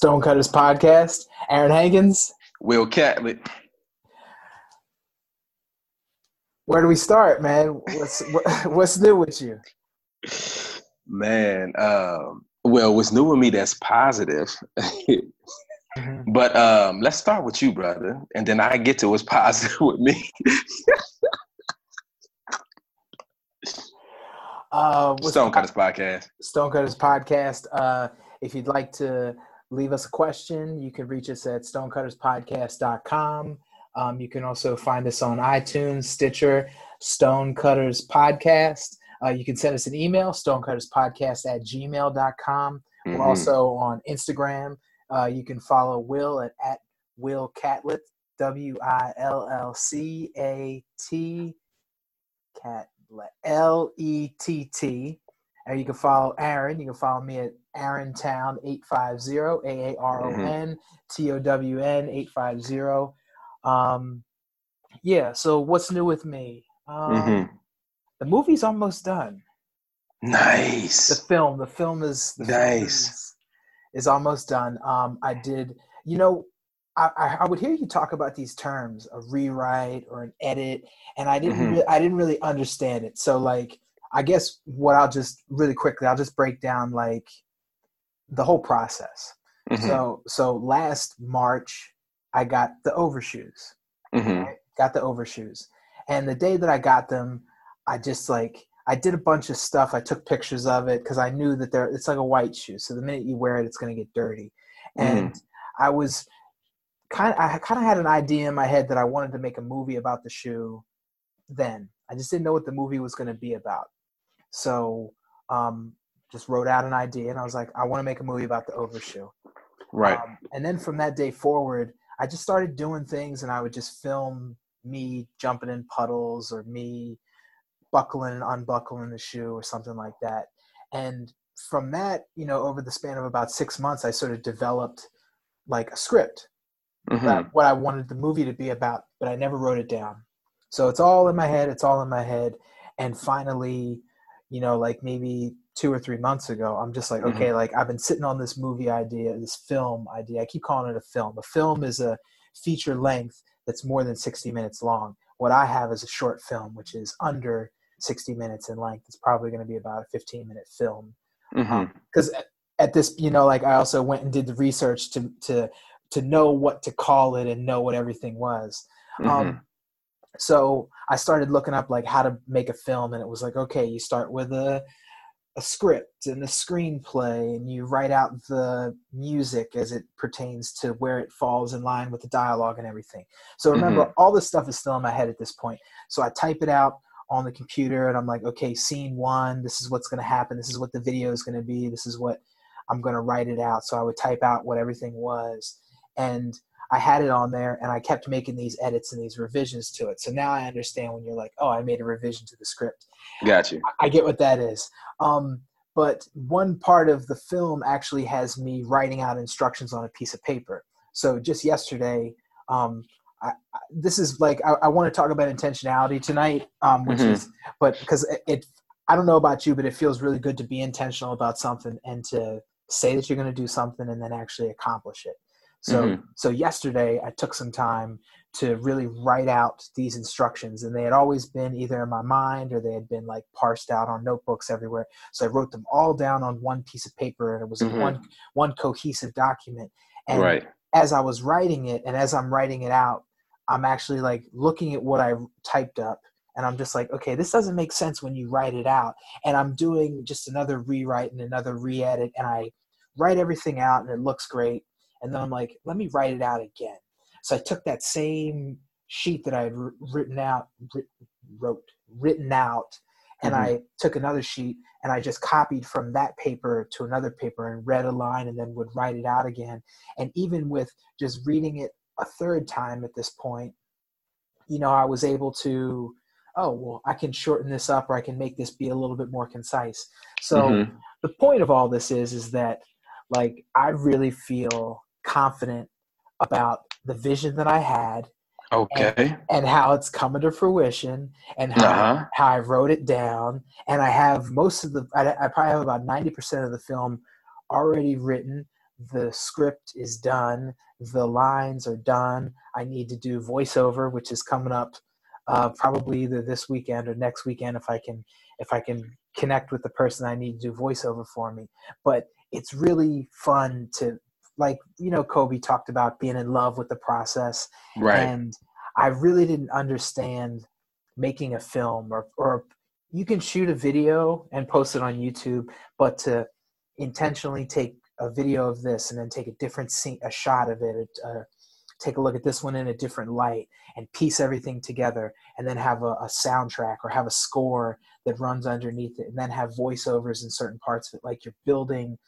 Stonecutters Podcast. Aaron Hankins. Will Catlett. Where do we start, man? What's what, what's new with you? Man, um, well, what's new with me that's positive. mm-hmm. But um, let's start with you, brother, and then I get to what's positive with me. uh, Stonecutters Podcast. Stonecutters Podcast. Uh, if you'd like to leave us a question, you can reach us at stonecutterspodcast.com. Um, you can also find us on iTunes, Stitcher, Stonecutters Podcast. Uh, you can send us an email, stonecutterspodcast at gmail.com. Mm-hmm. We're also on Instagram. Uh, you can follow Will at, at Will Catlett, W I L L C A T, Cat L E T T. And you can follow Aaron. You can follow me at Aaron Town 850, A A R O N T O W N 850. Um, yeah, so what's new with me? Um, mm-hmm. The movie's almost done. Nice. The film, the film is the nice. Film is, is, almost done. Um, I did, you know, I, I, would hear you talk about these terms, a rewrite or an edit, and I didn't, mm-hmm. re- I didn't really understand it. So, like, I guess what I'll just really quickly, I'll just break down like the whole process. Mm-hmm. So, so last March, I got the overshoes. Mm-hmm. Right? Got the overshoes, and the day that I got them, I just like I did a bunch of stuff. I took pictures of it because I knew that they're it's like a white shoe. So the minute you wear it, it's going to get dirty. Mm-hmm. And I was kind of I kind of had an idea in my head that I wanted to make a movie about the shoe. Then I just didn't know what the movie was going to be about. So um, just wrote out an idea, and I was like, I want to make a movie about the overshoe. Right. Um, and then from that day forward, I just started doing things, and I would just film me jumping in puddles or me buckling and unbuckling the shoe or something like that. And from that, you know, over the span of about six months, I sort of developed like a script mm-hmm. what I wanted the movie to be about, but I never wrote it down. So it's all in my head. It's all in my head. And finally, you know, like maybe two or three months ago, I'm just like, mm-hmm. okay, like I've been sitting on this movie idea, this film idea. I keep calling it a film. A film is a feature length that's more than 60 minutes long. What I have is a short film, which is under 60 minutes in length. It's probably going to be about a 15 minute film. Because mm-hmm. um, at, at this, you know, like I also went and did the research to to to know what to call it and know what everything was. Um, mm-hmm. Um, so I started looking up like how to make a film, and it was like, okay, you start with a a script and a screenplay, and you write out the music as it pertains to where it falls in line with the dialogue and everything. So remember, mm-hmm. all this stuff is still in my head at this point. So I type it out on the computer, and I'm like, okay, scene one, this is what's going to happen. This is what the video is going to be. This is what I'm going to write it out. So I would type out what everything was, and I had it on there and I kept making these edits and these revisions to it. So now I understand when you're like, oh, I made a revision to the script. Got you. I, I get what that is. Um, but one part of the film actually has me writing out instructions on a piece of paper. So just yesterday, um, I, I, this is like I, I, want to talk about intentionality tonight, um, which mm-hmm. is, but because it, it, I don't know about you, but it feels really good to be intentional about something and to say that you're going to do something and then actually accomplish it. So mm-hmm. so yesterday I took some time to really write out these instructions and they had always been either in my mind or they had been like parsed out on notebooks everywhere. So I wrote them all down on one piece of paper and it was mm-hmm. one one cohesive document. And right. as I was writing it and as I'm writing it out, I'm actually like looking at what I typed up and I'm just like, okay, this doesn't make sense when you write it out. And I'm doing just another rewrite and another re-edit and I write everything out and it looks great and then I'm like, let me write it out again. So I took that same sheet that I had written out, wrote, written out, and mm-hmm. I took another sheet and I just copied from that paper to another paper and read a line and then would write it out again. And even with just reading it a third time at this point, you know, I was able to, oh, well, I can shorten this up or I can make this be a little bit more concise. So mm-hmm. the point of all this is, is that like I really feel confident about the vision that I had. Okay. And, and how it's coming to fruition and how, uh-huh. how I wrote it down. And I have most of the, I, I probably have about 90% of the film already written. the script is done, the lines are done. I need to do voiceover, which is coming up uh, probably either this weekend or next weekend if I can if I can connect with the person I need to do voiceover for me. But it's really fun to like you know Kobe talked about being in love with the process, right? And I really didn't understand making a film or or you can shoot a video and post it on YouTube, but to intentionally take a video of this and then take a different scene, a shot of it, uh, take a look at this one in a different light and piece everything together and then have a, a, soundtrack or have a score that runs underneath it and then have voiceovers in certain parts of it like you're building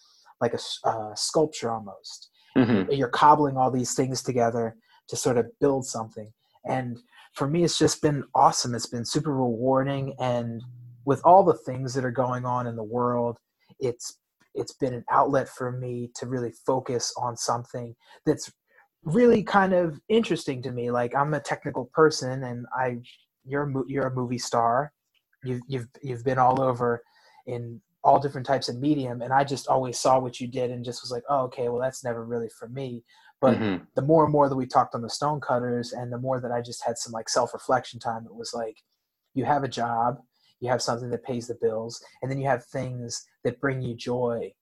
like a uh, sculpture almost mm-hmm. you're cobbling all these things together to sort of build something and for me it's just been awesome it's been super rewarding and with all the things that are going on in the world it's it's been an outlet for me to really focus on something that's really kind of interesting to me. Like I'm a technical person, and I you're a, you're a movie star. You've you've you've been all over in all different types of medium, and I just always saw what you did and just was like, oh, okay, well that's never really for me. But mm-hmm. the more and more that we talked on the Stonecutters, and the more that I just had some like self reflection time, it was like, you have a job, you have something that pays the bills, and then you have things that bring you joy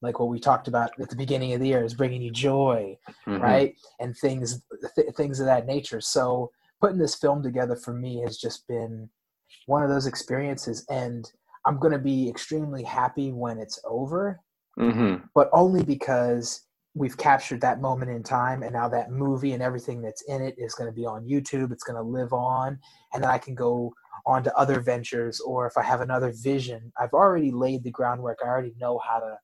like what we talked about at the beginning of the year is bringing you joy mm-hmm. right and things th- things of that nature so putting this film together for me has just been one of those experiences and i'm going to be extremely happy when it's over mm-hmm. but only because we've captured that moment in time and now that movie and everything that's in it is going to be on youtube it's going to live on and then i can go on to other ventures or if i have another vision i've already laid the groundwork i already know how to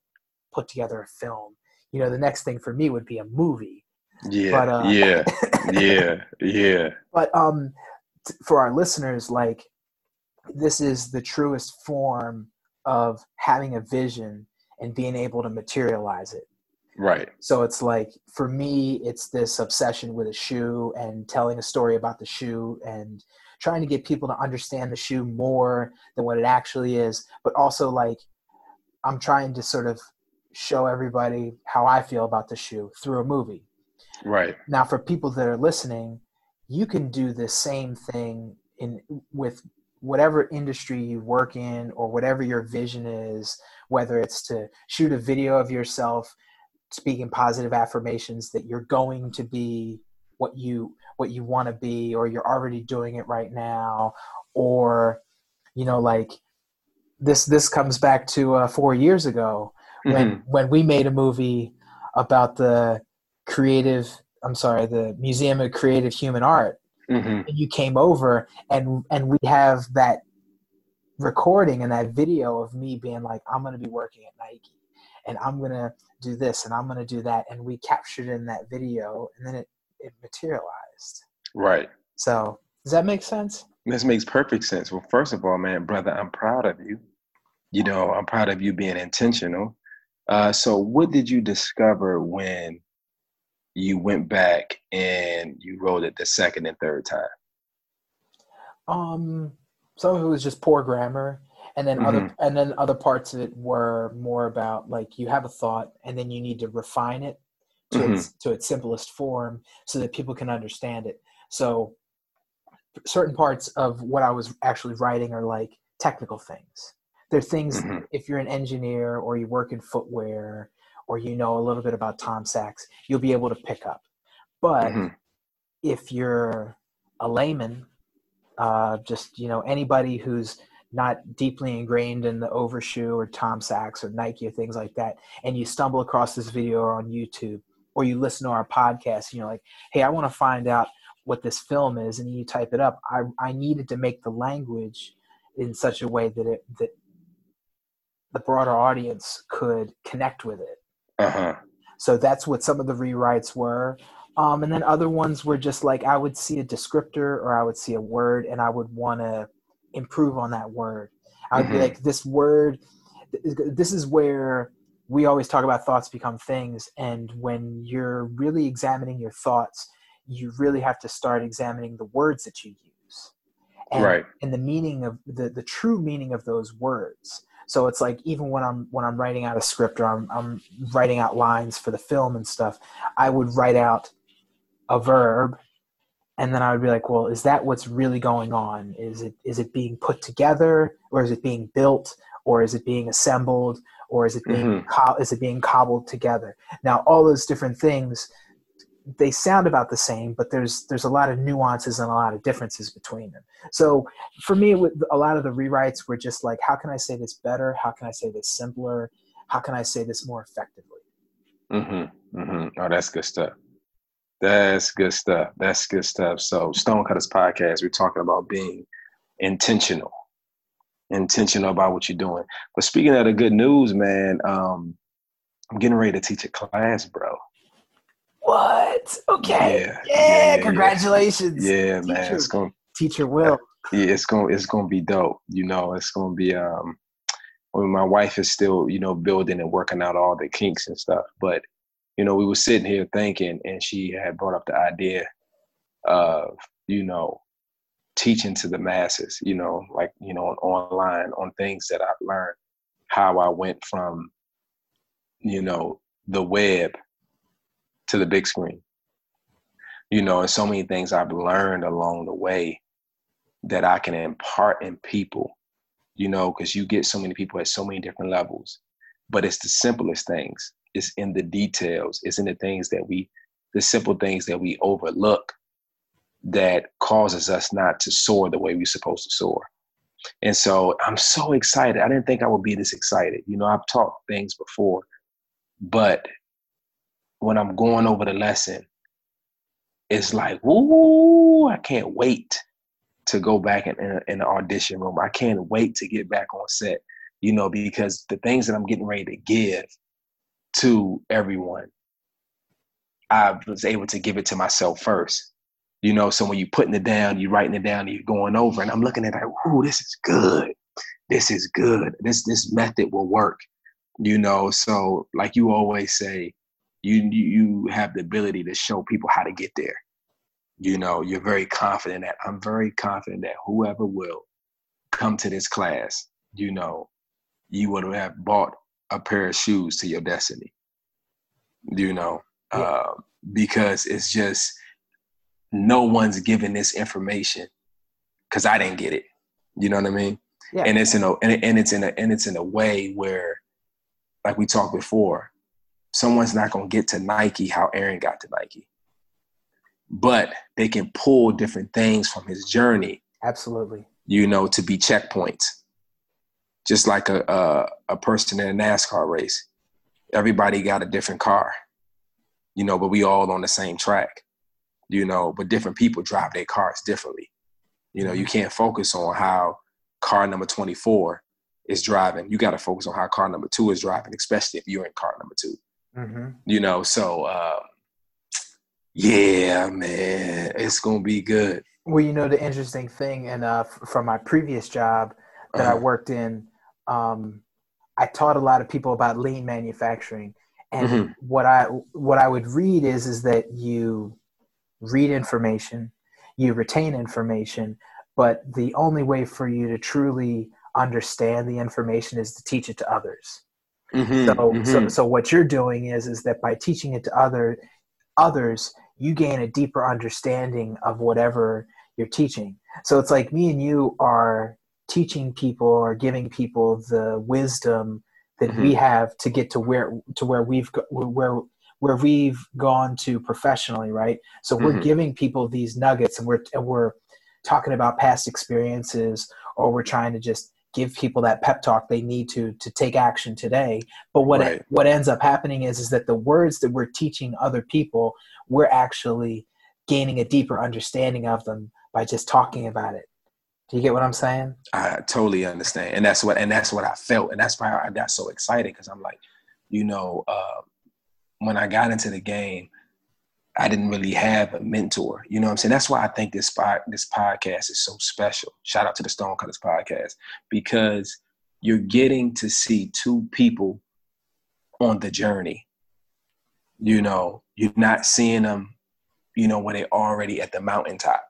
put together a film. You know, the next thing for me would be a movie. Yeah, but, uh, yeah, yeah, yeah. But um, t- for our listeners, like this is the truest form of having a vision and being able to materialize it. Right. So it's like for me, it's this obsession with a shoe and telling a story about the shoe and trying to get people to understand the shoe more than what it actually is, but also like I'm trying to sort of show everybody how I feel about the shoe through a movie. Right. Now for people that are listening, you can do the same thing in with whatever industry you work in or whatever your vision is, whether it's to shoot a video of yourself speaking positive affirmations that you're going to be what you what you want to be or you're already doing it right now or you know like this this comes back to uh, 4 years ago when mm-hmm. when we made a movie about the creative i'm sorry the museum of creative human art mm-hmm. and you came over and and we have that recording and that video of me being like i'm going to be working at nike and i'm going to do this and i'm going to do that. And we captured in that video and then it it materialized. Right. So does that make sense? This makes perfect sense. Well first of all man brother i'm proud of you. You know i'm proud of you being intentional. Uh, so, what did you discover when you went back and you wrote it the second and third time? Um, some of it was just poor grammar, and then mm-hmm. other and then other parts of it were more about like you have a thought, and then you need to refine it to mm-hmm. its to its simplest form so that people can understand it. So, certain parts of what I was actually writing are like technical things They're things mm-hmm. if you're an engineer or you work in footwear or you know a little bit about Tom Sachs, you'll be able to pick up. But mm-hmm. if you're a layman, uh, just you know anybody who's not deeply ingrained in the overshoe or Tom Sachs or Nike or things like that, and you stumble across this video on YouTube or you listen to our podcast, and you're like, hey, I want to find out what this film is, and you type it up. I I needed to make the language in such a way that it that the broader audience could connect with it. Uh-huh. So that's what some of the rewrites were. Um, and then other ones were just like I would see a descriptor or I would see a word and I would want to improve on that word. I would mm-hmm. be like, this word, this is where we always talk about thoughts become things. And when you're really examining your thoughts, you really have to start examining the words that you use and, right. and the meaning of the, the true meaning of those words So it's like even when I'm when I'm writing out a script or I'm I'm writing out lines for the film and stuff, I would write out a verb and then I would be like, well, is that what's really going on? Is it is it being put together, or is it being built, or is it being assembled, or is it being mm-hmm. co- is it being cobbled together? Now, all those different things they sound about the same, but there's there's a lot of nuances and a lot of differences between them. So for me, with a lot of the rewrites were just like, how can I say this better? How can I say this simpler? How can I say this more effectively? Mm-hmm. Mm-hmm. Oh, that's good stuff. That's good stuff. That's good stuff. So Stonecutters podcast, we're talking about being intentional, intentional about what you're doing. But speaking of the good news, man, um, I'm getting ready to teach a class, bro. What? Okay. Yeah. yeah, yeah, congratulations. Yeah, teacher, man. It's going teacher will. Yeah, it's going it's going to be dope. You know, it's going to be um when my wife is still, you know, building and working out all the kinks and stuff, but you know, we were sitting here thinking and she had brought up the idea of, you know, teaching to the masses, you know, like, you know, online on things that I've learned, how I went from, you know, the web to the big screen. You know, and so many things I've learned along the way that I can impart in people, you know, because you get so many people at so many different levels. But it's the simplest things. It's in the details. It's in the things that we, the simple things that we overlook that causes us not to soar the way we're supposed to soar. And so I'm so excited. I didn't think I would be this excited. You know, I've taught things before, but when I'm going over the lesson, it's like, woo, I can't wait to go back in, in, in the audition room. I can't wait to get back on set, you know, because the things that I'm getting ready to give to everyone, I was able to give it to myself first. You know, so when you're putting it down, you're writing it down, you're going over, and I'm looking at it like, ooh, this is good. This is good. This this method will work. You know, so like you always say, you you have the ability to show people how to get there. You know, you're very confident that I'm very confident that whoever will come to this class, you know, you would have bought a pair of shoes to your destiny. You know, yeah. uh, because it's just no one's giving this information because I didn't get it. You know what I mean? Yeah. And it's in a and, and it's in a and it's in a way where, like we talked before, someone's not going to get to Nike how Aaron got to Nike. But they can pull different things from his journey. Absolutely. You know, to be checkpoints. Just like a, a, a person in a NASCAR race. Everybody got a different car, you know, but we all on the same track, you know, but different people drive their cars differently. You know, you mm-hmm. can't focus on how car number 24 is driving. You got to focus on how car number two is driving, especially if you're in car number two. Mm-hmm. You know, so uh, yeah, man, it's gonna be good. Well, you know, the interesting thing, and uh, from my previous job that uh-huh. I worked in, um, I taught a lot of people about lean manufacturing, and mm-hmm. what I what I would read is is that you read information, you retain information, but the only way for you to truly understand the information is to teach it to others. Mm-hmm, so, mm-hmm. so, so what you're doing is is that by teaching it to other others, you gain a deeper understanding of whatever you're teaching. So it's like me and you are teaching people or giving people the wisdom that mm-hmm. we have to get to where to where we've where where we've gone to professionally, right? So we're mm-hmm. giving people these nuggets, and we're and we're talking about past experiences, or we're trying to just give people that pep talk they need to to take action today. But what right. it, what ends up happening is is that the words that we're teaching other people we're actually gaining a deeper understanding of them by just talking about it. Do you get what i'm saying? I totally understand. And that's what and that's what i felt. And that's why i got so excited because i'm like you know uh, when i got into the game I didn't really have a mentor. You know what I'm saying? That's why I think this spot, this podcast is so special. Shout out to the Stonecutters podcast because you're getting to see two people on the journey. You know, you're not seeing them, you know, when they're already at the mountaintop.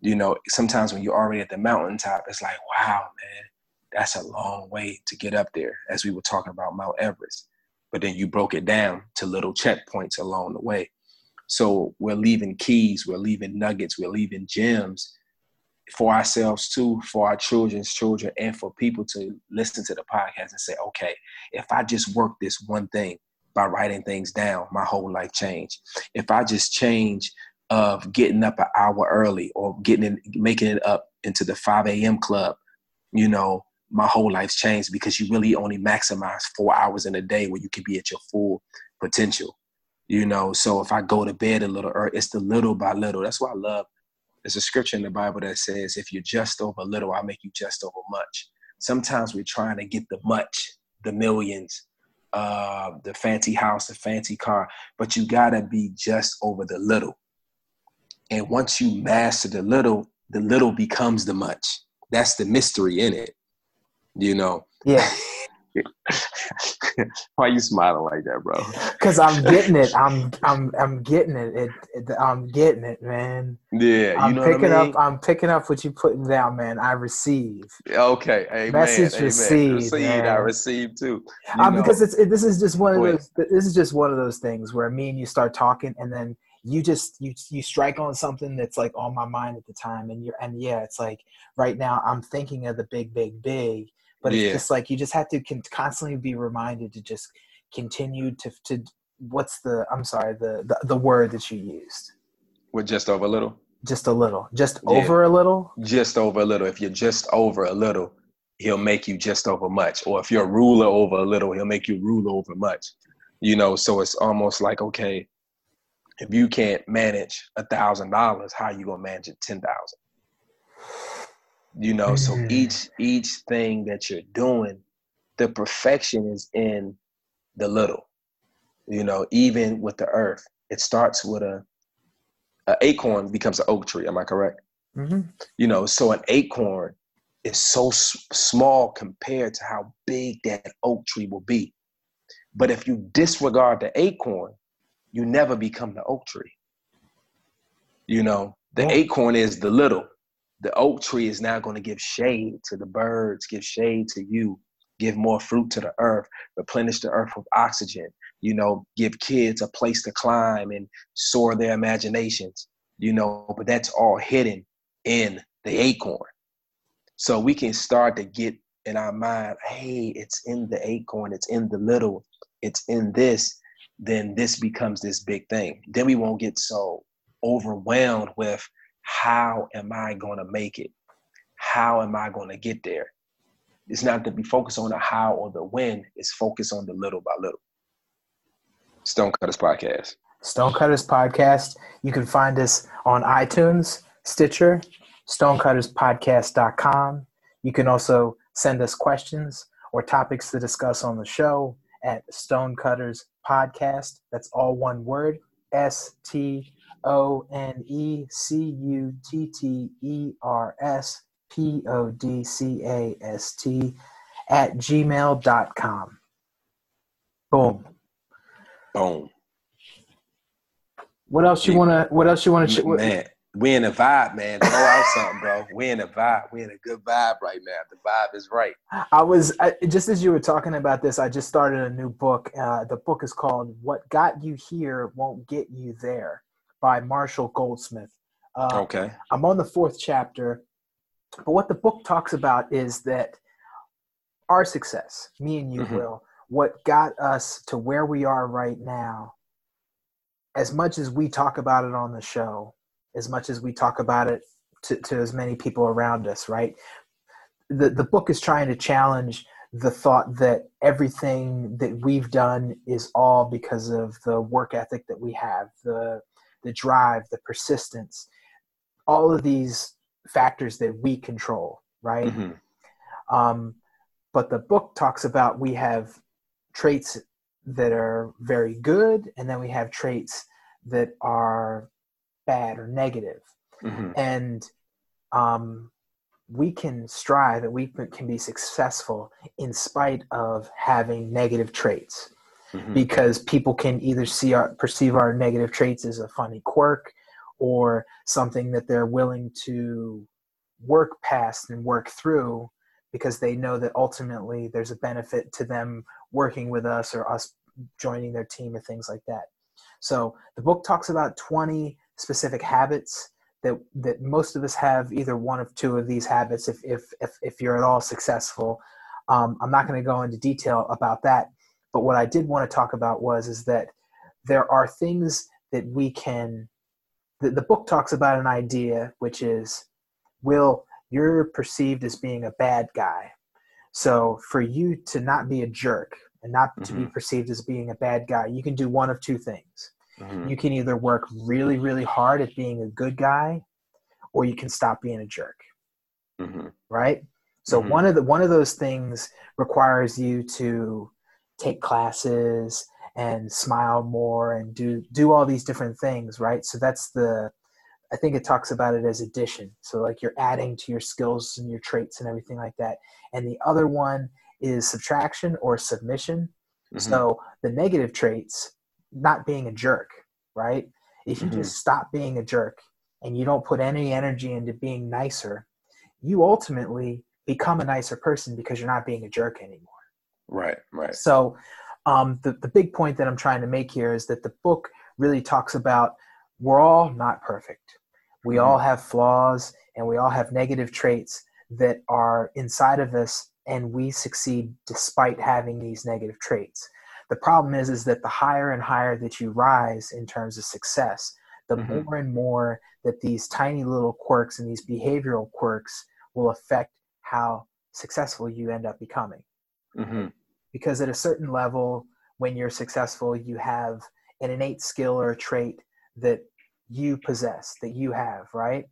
You know, sometimes when you're already at the mountaintop, it's like, wow, man, that's a long way to get up there, as we were talking about Mount Everest. But then you broke it down to little checkpoints along the way. So we're leaving keys, we're leaving nuggets, we're leaving gems for ourselves too, for our children's children, and for people to listen to the podcast and say, okay, if I just work this one thing by writing things down, my whole life changed. If I just change of getting up an hour early or getting in, making it up into the 5 a.m. club, you know, my whole life's changed because you really only maximize four hours in a day where you can be at your full potential. You know, so if I go to bed a little or it's the little by little. That's why I love. There's a scripture in the Bible that says, "If you're just over little, I'll make you just over much." Sometimes we're trying to get the much, the millions, uh, the fancy house, the fancy car, but you gotta be just over the little. And once you master the little, the little becomes the much. That's the mystery in it. You know. Yeah. Why are you smiling like that, bro? Because I'm getting it. I'm I'm I'm getting it. It, it. I'm getting it, man. Yeah, I'm you know picking what I mean? up. I'm picking up what you're putting down, man. I receive. Okay, amen. Message amen. received, Received, man. I received too. Uh, because it's it, this is just one of those. This is just one of those things where me and you start talking, and then you just you you strike on something that's like on my mind at the time, and you're and yeah, it's like right now I'm thinking of the big, big, big, but it's Yeah. just like you just have to con- constantly be reminded to just continue to to what's the I'm sorry the the, the word that you used we're just over a little. just a little just Yeah. over a little Just over a little. If you're just over a little, he'll make you just over much. Or if you're a ruler over a little, he'll make you rule over much. You know, so it's almost like okay, if you can't manage a thousand dollars, how you gonna manage it ten thousand? You know, so Mm. each each thing that you're doing, the perfection is in the little. You know, even with the earth, it starts with a, a acorn becomes an oak tree. Am I correct? hmm You know, so an acorn is so s- small compared to how big that oak tree will be. But if you disregard the acorn, you never become the oak tree. You know, the Yeah. acorn is the little. The oak tree is now going to give shade to the birds, give shade to you, give more fruit to the earth, replenish the earth with oxygen, you know, give kids a place to climb and soar their imaginations, you know, but that's all hidden in the acorn. So we can start to get in our mind, hey, it's in the acorn, it's in the little, it's in this, then this becomes this big thing. Then we won't get so overwhelmed with how am I going to make it? How am I going to get there? It's not to be focused on the how or the when, it's focused on the little by little. Stonecutters Podcast. Stonecutters Podcast. You can find us on iTunes, Stitcher, stonecutterspodcast.com. You can also send us questions or topics to discuss on the show at Stonecutters Podcast. That's all one word S T O N E C U T T E R S P O D C A S T at gmail.com. Boom. Boom. What else you wanna? What else you wanna? ch- Man, we in a vibe, man. Throw out something, bro. We in a vibe. We in a good vibe right now. The vibe is right. I was I, just as you were talking about this. I just started a new book. Uh, the book is called "What Got You Here Won't Get You There" by Marshall Goldsmith. Uh, Okay. I'm on the fourth chapter, but what the book talks about is that our success, me and you, Mhm. Will, what got us to where we are right now. As much as we talk about it on the show, as much as we talk about it to, to as many people around us, right? The the book is trying to challenge the thought that everything that we've done is all because of the work ethic that we have, the the drive, the persistence, all of these factors that we control, right? Mhm. Um, but the book talks about we have traits that are very good, and then we have traits that are bad or negative. Mhm. And um, we can strive and we can be successful in spite of having negative traits Mhm. because people can either see our perceive our negative traits as a funny quirk or something that they're willing to work past and work through because they know that ultimately there's a benefit to them working with us or us joining their team or things like that. So the book talks about 20 specific habits that that most of us have either one of two of these habits if if if, if you're at all successful. Um, I'm not going to go into detail about that, but what I did want to talk about was is that there are things that we can. The, the book talks about an idea which is, will you're perceived as being a bad guy. So for you to not be a jerk and not mm-hmm. to be mm-hmm. perceived as being a bad guy, you can do one of two things. Mm-hmm. You can either work really, really hard at being a good guy, or you can stop being a jerk. Mm-hmm. Right. So mm-hmm. one of the one of those things requires you to take classes and smile more and do do all these different things. Right. So that's the I think it talks about it as addition. So like you're adding to your skills and your traits and everything like that. And the other one is subtraction or submission. Mm-hmm. So the negative traits, not being a jerk, right? If you mm-hmm. just stop being a jerk and you don't put any energy into being nicer, you ultimately become a nicer person because you're not being a jerk anymore. Right, right. So um, the, the big point that I'm trying to make here is that the book really talks about we're all not perfect. We mm-hmm. all have flaws and we all have negative traits that are inside of us and we succeed despite having these negative traits. The problem is is that the higher and higher that you rise in terms of success, the mm-hmm. more and more that these tiny little quirks and these behavioral quirks will affect how successful you end up becoming. Mm-hmm. Because at a certain level, when you're successful, you have an innate skill or a trait that you possess, that you have, right?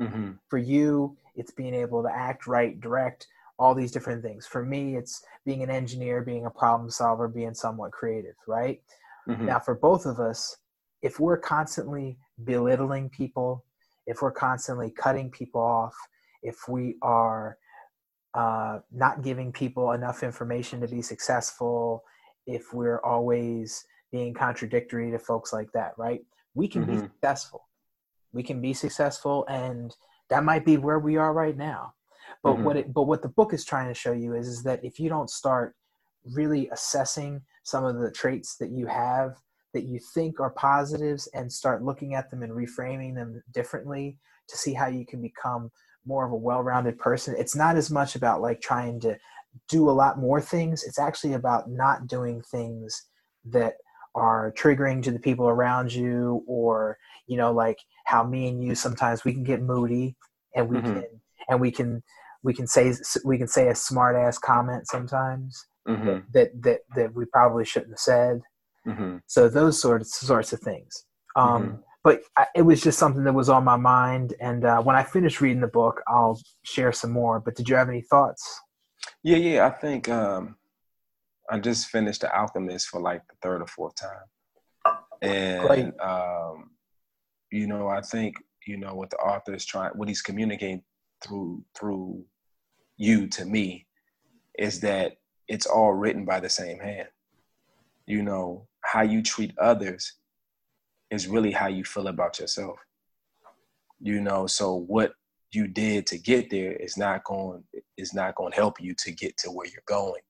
Mm-hmm. For you, it's being able to act right, direct, all these different things. For me, it's being an engineer, being a problem solver, being somewhat creative, right? Mm-hmm. Now, for both of us, if we're constantly belittling people, if we're constantly cutting people off, if we are uh, not giving people enough information to be successful, if we're always being contradictory to folks like that, right? we can mm-hmm. be successful. We can be successful, and that might be where we are right now. But mm-hmm. what it, but what the book is trying to show you is, is that if you don't start really assessing some of the traits that you have that you think are positives and start looking at them and reframing them differently to see how you can become more of a well-rounded person it's not as much about like trying to do a lot more things it's actually about not doing things that are triggering to the people around you or you know like how me and you sometimes we can get moody and we mm-hmm. can and we can we can say we can say a smart ass comment sometimes mm-hmm. that, that that we probably shouldn't have said mm-hmm. so those sorts sorts of things um, mm-hmm. But I, it was just something that was on my mind. And uh, when i finish reading the book i'll share some more. But did you have any thoughts? Yeah yeah i think um, I just finished The Alchemist for like the third or fourth time, and um, you know, I think you know what the author is trying, what he's communicating through through you to me, is that it's all written by the same hand. You know, how you treat others is really how you feel about yourself. You know, so what you did to get there is not going is not going to help you to get to where you're going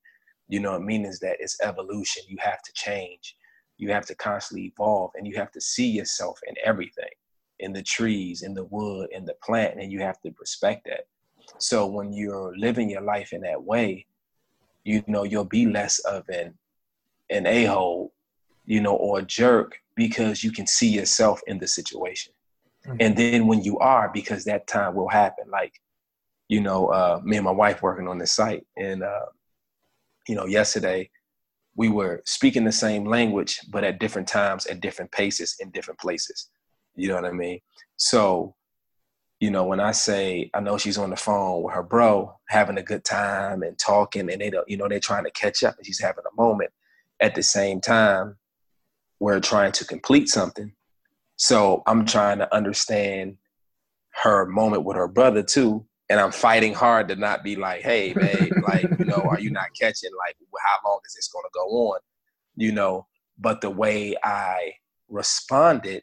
you know what I mean? Is that it's evolution. You have to change. You have to constantly evolve and you have to see yourself in everything, in the trees, in the wood, in the plant, and you have to respect that. So when you're living your life in that way, you know, you'll be less of an an a-hole, you know, or a jerk because you can see yourself in the situation. Mm-hmm. And then when you are, because that time will happen, like, you know, uh, me and my wife working on this site and uh, you know, yesterday we were speaking the same language, but at different times, at different paces, in different places. You know what I mean? So, you know, when I say I know she's on the phone with her bro, having a good time and talking, and they don't, you know, they're trying to catch up, and she's having a moment. At the same time, we're trying to complete something. So I'm trying to understand her moment with her brother too, and I'm fighting hard to not be like, hey, babe, like, you know, are you not catching? Like, how long is this going to go on? You know, but the way I responded,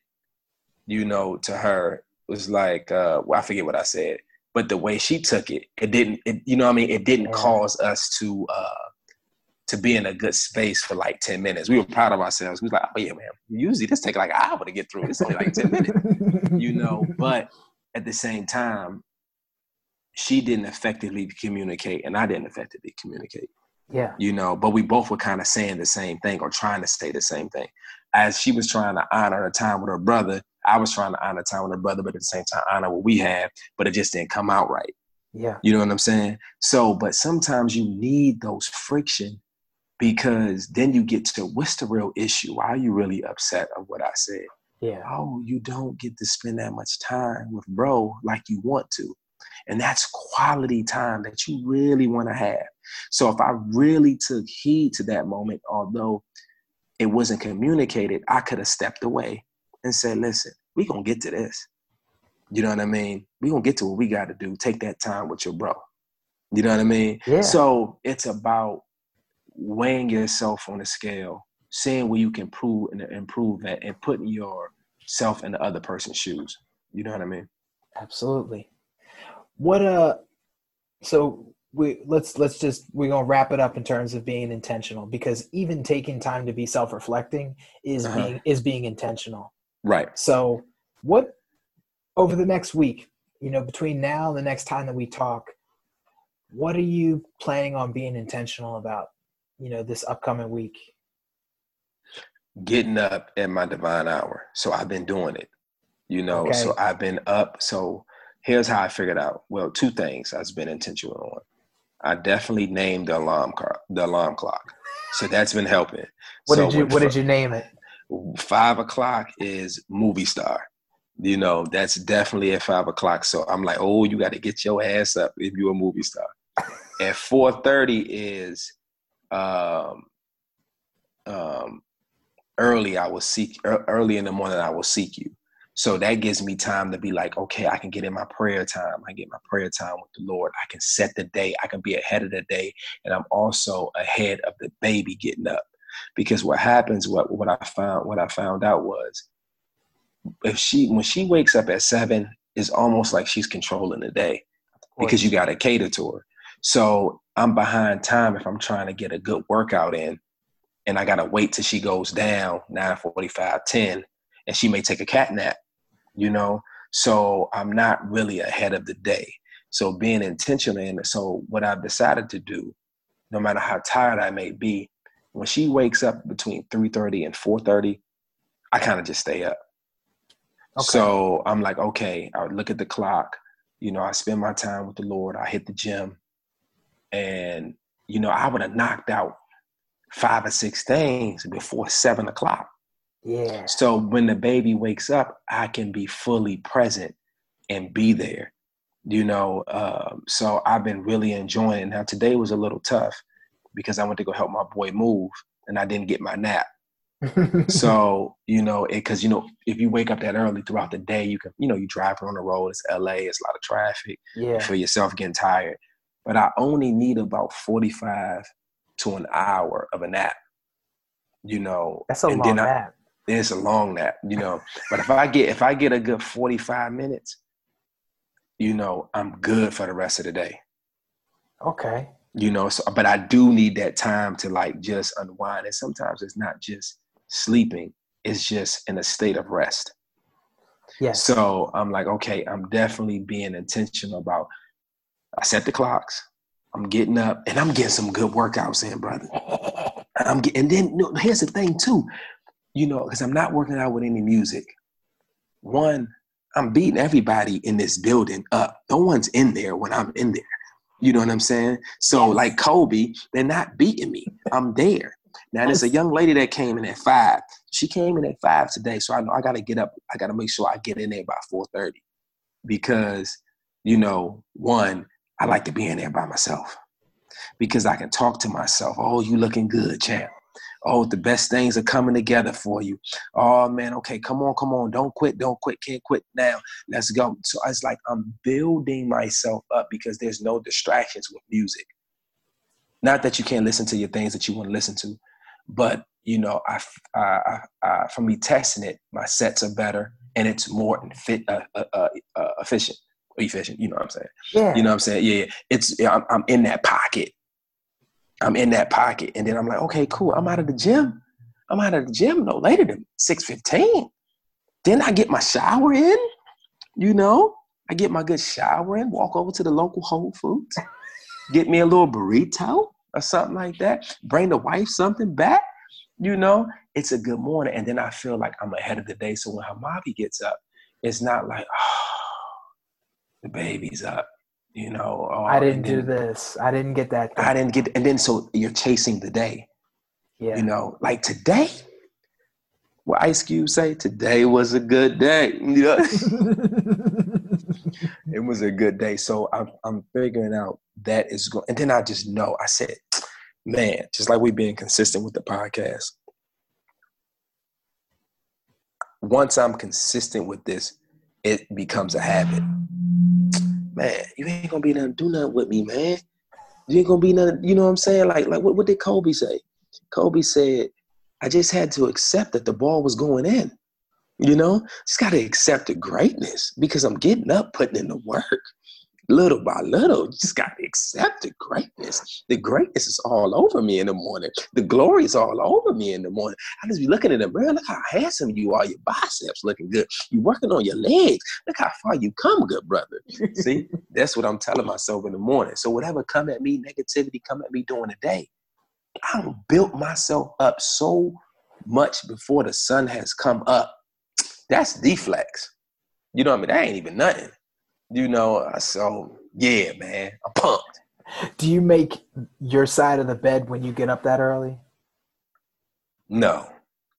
you know, to her was like, uh, well, I forget what I said, but the way she took it, it didn't. It, you know, what I mean, it didn't cause us to uh, to be in a good space for like ten minutes. We were proud of ourselves. We was like, oh yeah, man. Usually this take like an hour to get through. It's only like ten minutes, you know. But at the same time, she didn't effectively communicate, and I didn't effectively communicate. Yeah. You know, but we both were kind of saying the same thing or trying to say the same thing. As she was trying to honor her time with her brother, I was trying to honor time with her brother, but at the same time honor what we had, but it just didn't come out right. Yeah. You know what I'm saying? So, but sometimes you need those friction because then you get to what's the real issue? Why are you really upset of what I said? Yeah. Oh, you don't get to spend that much time with bro like you want to. And that's quality time that you really want to have. So if I really took heed to that moment, although it wasn't communicated, I could have stepped away and said, listen, we're going to get to this. You know what I mean? We're going to get to what we got to do. Take that time with your bro. You know what I mean? Yeah. So it's about weighing yourself on a scale, seeing where you can improve and improve that, and putting yourself in the other person's shoes. You know what I mean? Absolutely. What uh so we let's let's just we're gonna wrap it up in terms of being intentional because even taking time to be self-reflecting is uh-huh. being is being intentional. Right. So what over the next week, you know, between now and the next time that we talk, what are you planning on being intentional about, you know, this upcoming week? Getting up at my divine hour. So I've been doing it. You know, okay. so I've been up. So here's how I figured out. Well, two things I've been intentional on. I definitely named the alarm car, the alarm clock. So that's been helping. What so did you What did you name it? Five o'clock is movie star. You know, that's definitely at five o'clock. So I'm like, oh, you got to get your ass up if you're a movie star. at four thirty is um, um, early. I will seek early in the morning. I will seek you. So that gives me time to be like, okay, I can get in my prayer time. I get my prayer time with the Lord. I can set the day. I can be ahead of the day. And I'm also ahead of the baby getting up. Because what happens, what what I found, what I found out was if she when she wakes up at seven, it's almost like she's controlling the day. Because you gotta cater to her. So I'm behind time if I'm trying to get a good workout in and I gotta wait till she goes down 945, 10, and she may take a cat nap you know? So I'm not really ahead of the day. So being intentional and so what I've decided to do, no matter how tired I may be, when she wakes up between 3.30 and 4.30, I kind of just stay up. Okay. So I'm like, okay, I look at the clock. You know, I spend my time with the Lord. I hit the gym. And, you know, I would have knocked out five or six things before seven o'clock. Yeah. So when the baby wakes up, I can be fully present and be there. You know, um, so I've been really enjoying it. Now today was a little tough because I went to go help my boy move and I didn't get my nap. so you know, because you know, if you wake up that early throughout the day, you can, you know, you drive on the road. It's LA. It's a lot of traffic. Yeah. You feel yourself getting tired, but I only need about forty-five to an hour of a nap. You know, that's a long nap it's a long nap, you know. But if I get if I get a good 45 minutes, you know, I'm good for the rest of the day. Okay. You know, so but I do need that time to like just unwind. And sometimes it's not just sleeping, it's just in a state of rest. Yes. So I'm like, okay, I'm definitely being intentional about I set the clocks. I'm getting up and I'm getting some good workouts in, brother. I'm getting, and then you know, here's the thing too you know, because I'm not working out with any music. One, I'm beating everybody in this building up. No one's in there when I'm in there. You know what I'm saying? So, like Kobe, they're not beating me. I'm there. Now, there's a young lady that came in at five. She came in at five today, so I know I got to get up. I got to make sure I get in there by 4:30 because, you know, one, I like to be in there by myself because I can talk to myself. Oh, you looking good, champ oh, the best things are coming together for you. Oh man, okay, come on, come on, don't quit, don't quit, can't quit now. Let's go. So it's like I'm building myself up because there's no distractions with music. Not that you can't listen to your things that you want to listen to, but you know, I, I, I, from me testing it, my sets are better and it's more fit, uh, uh, uh, uh, efficient. Efficient. You know what I'm saying? Yeah. You know what I'm saying? Yeah. It's I'm, I'm in that pocket. I'm in that pocket, and then I'm like, okay, cool. I'm out of the gym. I'm out of the gym no later than six fifteen. Then I get my shower in. You know, I get my good shower in. Walk over to the local Whole Foods, get me a little burrito or something like that. Bring the wife something back. You know, it's a good morning, and then I feel like I'm ahead of the day. So when Hamabi gets up, it's not like, oh, the baby's up. You know, oh, I didn't then- do this. I didn't get that. I didn't get, and then so you're chasing the day. Yeah. You know, like today. What Ice Cube say? Today was a good day. You know? it was a good day. So I'm I'm figuring out that is going, and then I just know. I said, man, just like we being consistent with the podcast. Once I'm consistent with this, it becomes a habit. Man, you ain't gonna be nothing, do nothing with me, man. You ain't gonna be nothing. You know what I'm saying? Like, like what, what did Kobe say? Kobe said, I just had to accept that the ball was going in. You know, just got to accept the greatness because I'm getting up, putting in the work little by little. You just got to accept the greatness. The greatness is all over me in the morning. The glory is all over me in the morning. I just be looking in the mirror. Look how handsome you are. Your biceps looking good. You working on your legs. Look how far you come, good brother. See, that's what I'm telling myself in the morning. So whatever come at me, negativity come at me during the day. I built myself up so much before the sun has come up. That's deflex. You know what I mean? That ain't even nothing. You know, uh, so yeah, man, I'm pumped. Do you make your side of the bed when you get up that early? No,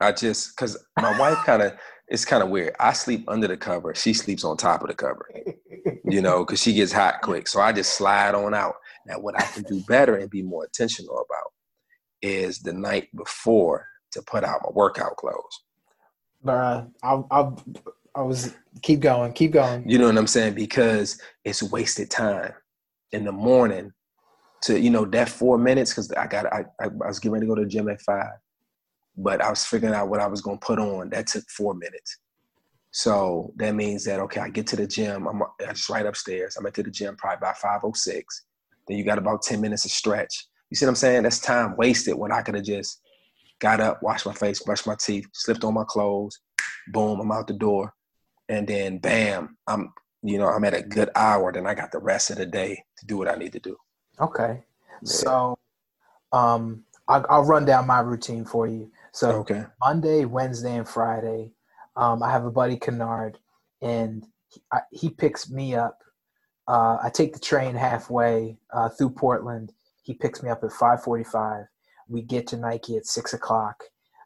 I just because my wife kind of it's kind of weird. I sleep under the cover. She sleeps on top of the cover. You know, because she gets hot quick. So I just slide on out. Now, what I can do better and be more intentional about is the night before to put out my workout clothes. Bruh, I, I, I was keep going, keep going. You know what I'm saying? Because it's wasted time in the morning to you know that four minutes because I got I, I was getting ready to go to the gym at five, but I was figuring out what I was gonna put on. That took four minutes. So that means that okay, I get to the gym. I'm I just right upstairs. I'm at the gym probably by five oh six. Then you got about ten minutes of stretch. You see what I'm saying? That's time wasted when I could have just got up, washed my face, brushed my teeth, slipped on my clothes, boom, I'm out the door, and then bam, I'm you know I'm at a good hour. Then I got the rest of the day to do what I need to do. Okay. Yeah. So, um, I'll, I'll run down my routine for you. So Okay. Monday, Wednesday, and Friday, um, I have a buddy Kennard, and he, I, he picks me up. Uh, I take the train halfway uh, through Portland. He picks me up at 5:45. We get to Nike at six o'clock.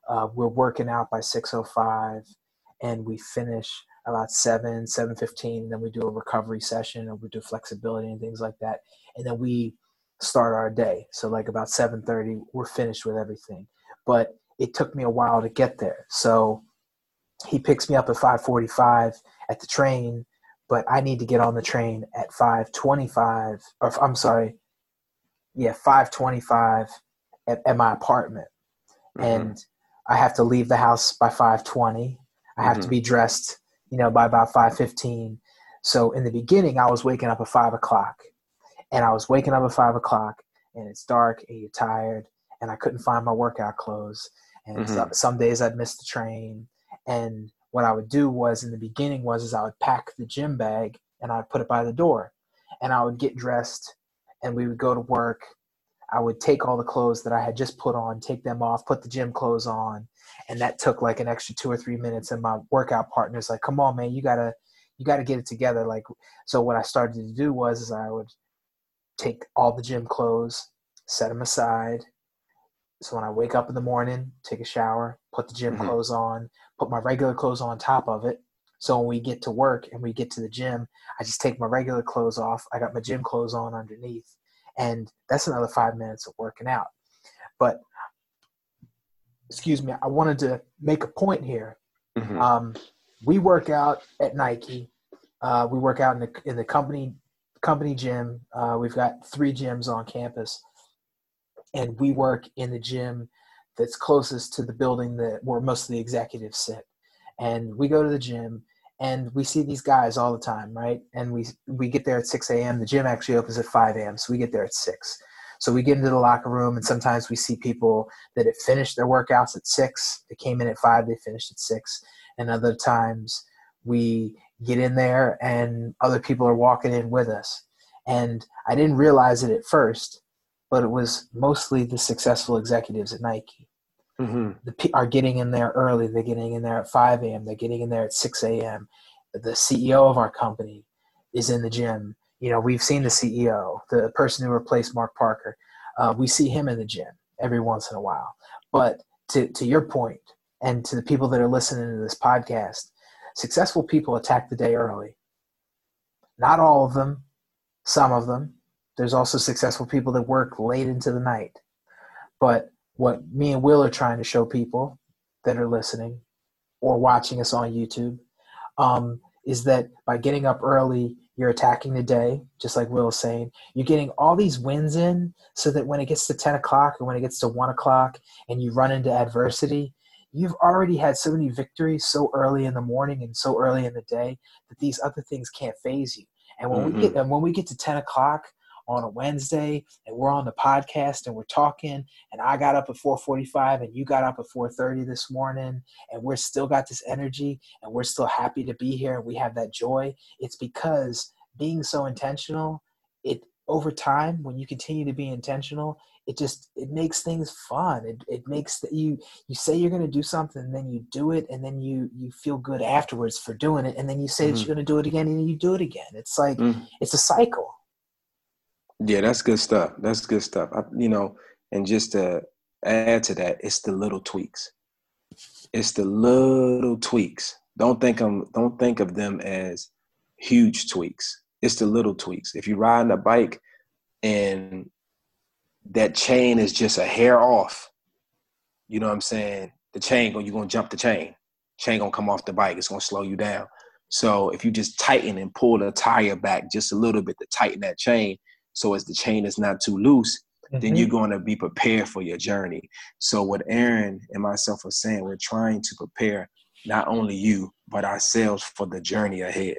Uh, we're working out by 6:05, and we finish about seven, 7:15. Then we do a recovery session, and we do flexibility and things like that. And then we start our day. So like about 7:30, we're finished with everything. But it took me a while to get there. So he picks me up at 5:45 at the train, but I need to get on the train at 5:25 or I'm sorry. Yeah, 5:25 at, at my apartment. Mhm. And I have to leave the house by 5:20. I have to Mhm. be dressed, you know, by about 5:15. So in the beginning, I was waking up at five o'clock, and I was waking up at five o'clock, and it's dark, and you're tired, and I couldn't find my workout clothes, and Mhm. some, some days I'd miss the train, and what I would do was in the beginning was is I would pack the gym bag and I'd put it by the door, and I would get dressed, and we would go to work. I would take all the clothes that I had just put on, take them off, put the gym clothes on, and that took like an extra two or three minutes. And my workout partner's like, "Come on, man, you gotta, you gotta get it together." Like, so what I started to do was is I would take all the gym clothes, set them aside. So when I wake up in the morning, take a shower, put the gym Mhm. clothes on, put my regular clothes on top of it. So when we get to work and we get to the gym, I just take my regular clothes off. I got my gym clothes on underneath, and that's another five minutes of working out. But excuse me, I wanted to make a point here. Mhm. Um, we work out at Nike. Uh, we work out in the in the company company gym. Uh, we've got three gyms on campus, and we work in the gym that's closest to the building that where most of the executives sit. And we go to the gym, and we see these guys all the time, right? And we we get there at 6 a.m. The gym actually opens at 5 a.m., so we get there at 6. So we get into the locker room, and sometimes we see people that have finished their workouts at 6. They came in at 5, they finished at 6. And other times we get in there, and other people are walking in with us. And I didn't realize it at first, but it was mostly the successful executives at Nike mm-hmm. the, are getting in there early. They're getting in there at 5 a.m. They're getting in there at 6 a.m. The CEO of our company is in the gym. You know, we've seen the CEO, the person who replaced Mark Parker. Uh, we see him in the gym every once in a while. But to, to your point, and to the people that are listening to this podcast, successful people attack the day early. Not all of them, some of them. There's also successful people that work late into the night. But what me and Will are trying to show people that are listening or watching us on YouTube um, is that by getting up early, you're attacking the day, just like Will was saying. You're getting all these wins in so that when it gets to 10 o'clock or when it gets to 1 o'clock and you run into adversity, you've already had so many victories so early in the morning and so early in the day that these other things can't faze you. And when mm-hmm. we get and when we get to 10 o'clock, on a Wednesday and we're on the podcast and we're talking and I got up at 4:45 and you got up at 4:30 this morning and we're still got this energy and we're still happy to be here and we have that joy it's because being so intentional it over time when you continue to be intentional it just it makes things fun it, it makes that you you say you're going to do something and then you do it and then you you feel good afterwards for doing it and then you say mm-hmm. that you're going to do it again and you do it again it's like mm-hmm. it's a cycle yeah, that's good stuff. That's good stuff. I, you know, and just to add to that, it's the little tweaks. It's the little tweaks. Don't think them. Don't think of them as huge tweaks. It's the little tweaks. If you're riding a bike and that chain is just a hair off, you know what I'm saying? The chain, you're gonna jump the chain. Chain gonna come off the bike. It's gonna slow you down. So if you just tighten and pull the tire back just a little bit to tighten that chain, so as the chain is not too loose, mm-hmm. then you're going to be prepared for your journey. So what Aaron and myself are saying, we're trying to prepare not only you but ourselves for the journey ahead.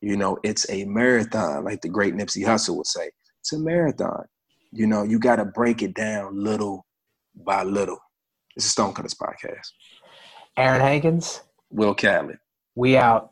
You know, it's a marathon, like the great Nipsey Hussle would say. It's a marathon. You know, you got to break it down little by little. It's a Stonecutters podcast. Aaron Hankins. Will Catlett. We out.